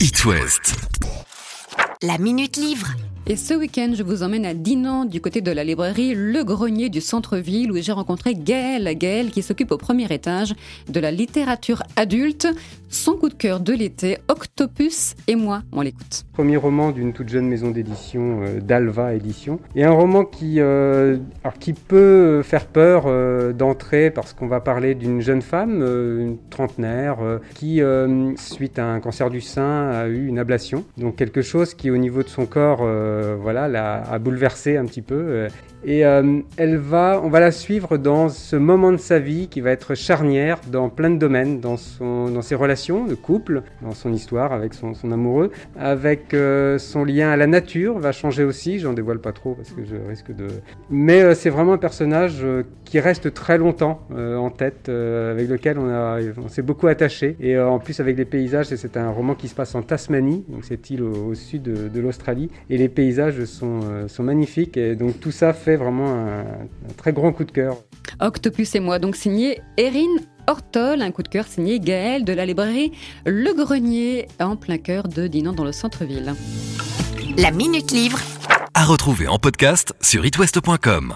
It West. La Minute Livre. Et ce week-end, je vous emmène à Dinan, du côté de la librairie Le Grenier du centre-ville, où j'ai rencontré Gaëlle. Gaëlle qui s'occupe au premier étage de la littérature adulte. Son coup de cœur de l'été, Octopus et moi, on l'écoute. Premier roman d'une toute jeune maison d'édition, euh, d'Alva Édition. Et un roman qui, euh, qui peut faire peur euh, d'entrée parce qu'on va parler d'une jeune femme, euh, une trentenaire, qui, suite à un cancer du sein, a eu une ablation. Donc quelque chose qui, au niveau de son corps, voilà, l'a a bouleversé un petit peu. euh, et euh, elle va, on va la suivre dans ce moment de sa vie qui va être charnière dans plein de domaines, dans, son, dans ses relations de couple, dans son histoire avec son, son amoureux, avec euh, son lien à la nature va changer aussi. J'en dévoile pas trop parce que je risque de. Mais euh, c'est vraiment un personnage euh, qui reste très longtemps euh, en tête, euh, avec lequel on, on s'est beaucoup attaché. Et euh, en plus avec les paysages, c'est un roman qui se passe en Tasmanie, donc cette île au, au sud de, de l'Australie, et les paysages sont, euh, sont magnifiques. Et donc tout ça fait vraiment un, un très grand coup de cœur. Octopus et moi, donc signé Erin Hortol, un coup de cœur signé Gaëlle de la librairie Le Grenier, en plein cœur de Dinan dans le centre-ville. La Minute Livre. À retrouver en podcast sur itwest.com.